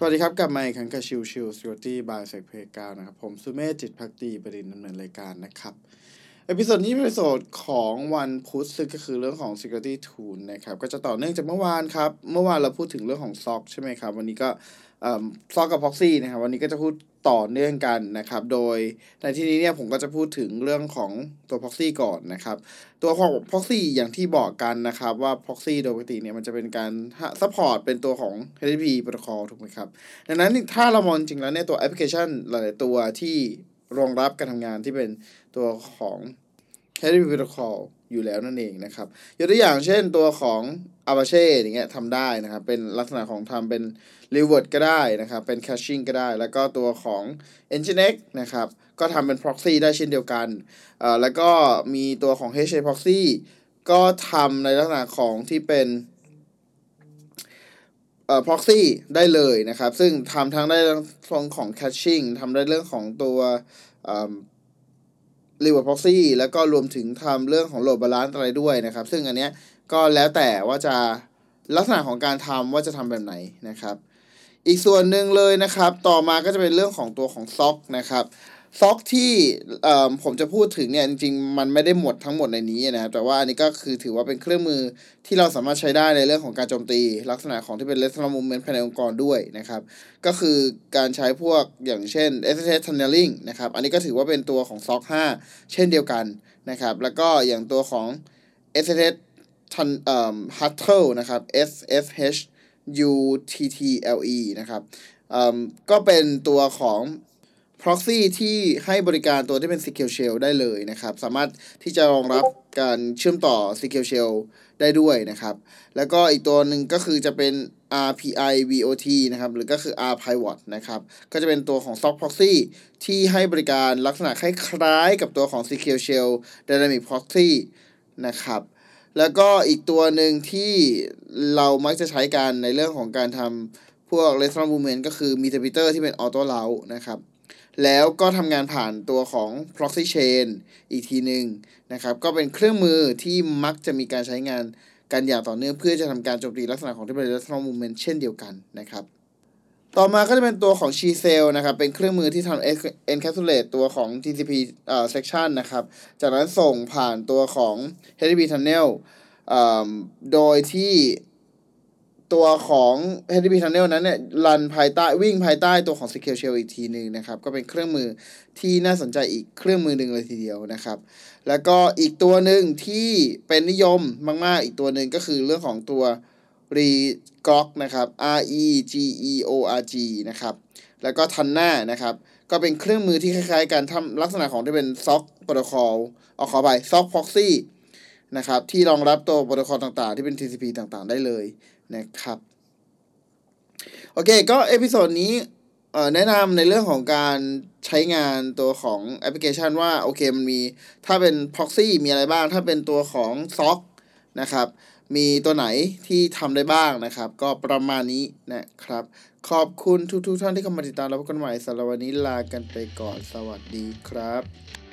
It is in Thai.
สวัสดีครับ กลับมาอีกครั้งกับชิวชิว Security by s e c p a y 9นะครับ ผมสุเมธจิตพักดีเป็นผู้ดำเนินรายการนะครับ episode นี้เป็น episode ของวันพุธซึ่งก็คือเรื่องของ Security Tool นะครับ ก็จะต่อเนื่องจากเมื่อวานครับ เมื่อวานเราพูดถึงเรื่องของ SOC ใช่ไหมครับ วันนี้ก็ SOCKS กับ Proxy นะครับวันนี้ก็จะพูดต่อเนื่องกันนะครับ โดยในที่นี้เนี่ยผมก็จะพูดถึงเรื่องของตัว Proxy ก่อนนะครับ ตัวของ Proxy อย่างที่บอกกันนะครับ ว่า Proxy โดยปกติเนี่ยมันจะเป็นการ support เป็นตัวของ HTTP protocol ถูกไหมครับ ดังนั้นถ้าเรามองจริงแล้วเนี่ยตัวแอปพลิเคชันหลาย ๆ ตัวที่รองรับการทำงานที่เป็นตัวของ HTTP protocol อ อยู่แล้วนั่นเองนะครับยกตัวอย่างเช่นตัวของ Apache อย่างเงี้ยทำได้นะครับ เป็นลักษณะของทำเป็น reward ก็ได้นะครับ เป็น caching ก็ได้ แล้วก็ตัวของ Nginx นะครับ ก็ทำเป็น proxy ได้เช่นเดียวกันเอ่อแล้วก็มีตัวของ HA proxy ก็ทำในลักษณะของที่เป็นเอ่อ proxy ได้เลยนะครับ ซึ่งทำทั้งได้เรื่องของ caching ทำได้เรื่องของตัวเอ่อ reverse proxy แล้วก็รวมถึงทำเรื่องของ load balance อะไรด้วยนะครับ ซึ่งอันเนี้ยก็แล้วแต่ว่าจะลักษณะของการทำว่าจะทำแบบไหนนะครับ อีกส่วนหนึ่งเลยนะครับ ต่อมาก็จะเป็นเรื่องของตัวของ SOCKS นะครับ SOCKS ที่ผมจะพูดถึงเนี่ยจริงๆ มันไม่ได้หมดทั้งหมดในนี้นะครับแต่ว่าอันนี้ก็คือถือว่าเป็นเครื่องมือที่เราสามารถใช้ได้ในเรื่องของการโจมตี ลักษณะของที่เป็น lateral movement ภายในองค์กรด้วยนะครับ ก็คือการใช้พวกอย่างเช่น SSH tunneling นะครับอันนี้ก็ถือว่าเป็นตัวของ SOC 5เช่นเดียวกันนะครับ แล้วก็อย่างตัวของ SSH Tun เอ่อ Huttle นะครับ SSH UTTLE นะครับก็เป็นตัวของ proxy ที่ให้บริการตัวที่เป็น secure shell ได้เลยนะครับ สามารถที่จะรองรับการเชื่อมต่อ secure shell ได้ด้วยนะครับ แล้วก็อีกตัวหนึ่งก็คือจะเป็น RPI VOT นะครับ หรือก็คือ R Pivot นะครับ ก็จะเป็นตัวของ SOC proxy ที่ให้บริการลักษณะคล้ายๆกับตัวของ secure shell dynamic proxy นะครับ แล้วก็อีกตัวหนึ่งที่เรามักจะใช้กันในเรื่องของการทำพวก lateral movement ก็คือ meter meter ที่เป็น auto route นะครับ แล้วก็ทำงานผ่านตัวของ proxy chain อีกทีหนึ่งนะครับ ก็เป็นเครื่องมือที่มักจะมีการใช้งานกันอย่างต่อเนื่องเพื่อจะทำการโจมตีลักษณะของที่เป็น lateral movement เช่นเดียวกันนะครับ ต่อมาก็จะเป็นตัวของ She Cell นะครับ เป็นเครื่องมือที่ทำ encapsulate ตัวของ TCP เอ่อ section นะครับ จากนั้นส่งผ่านตัวของ HTTP tunnel โดยที่ ตัวของ HTTP tunnel นั้นเนี่ยรันภายใต้วิ่งภายใต้ตัวของ Secure Shell อีกทีหนึ่งนะครับ ก็เป็นเครื่องมือที่น่าสนใจอีกเครื่องมือหนึ่งเลยทีเดียวนะครับ แล้วก็อีกตัวหนึ่งที่เป็นนิยมมาก ๆ อีกตัวหนึ่งก็คือเรื่องของตัว Regog นะครับ R E G E O R G นะครับ แล้วก็ทันหน้านะครับ ก็เป็นเครื่องมือที่คล้าย ๆกันทำลักษณะของที่เป็น SOC protocol เอาขอไป SOCKS proxy นะครับที่รองรับตัวโปรโตคอลต่างๆ ที่เป็น TCP ต่างๆ ได้เลยนะครับ โอเคก็ episode นี้แนะนำในเรื่องของการใช้งานตัวของแอปพลิเคชันว่า โอเคมันมีถ้าเป็น proxy มีอะไรบ้าง ถ้าเป็นตัวของ SOC นะครับ มีตัวไหนที่ทำได้บ้างนะครับ ก็ประมาณนี้นะครับ ขอบคุณทุกๆท่านที่เข้ามาติดตามพบกันใหม่สำหรับวันนี้ลากันไปก่อนสวัสดีครับ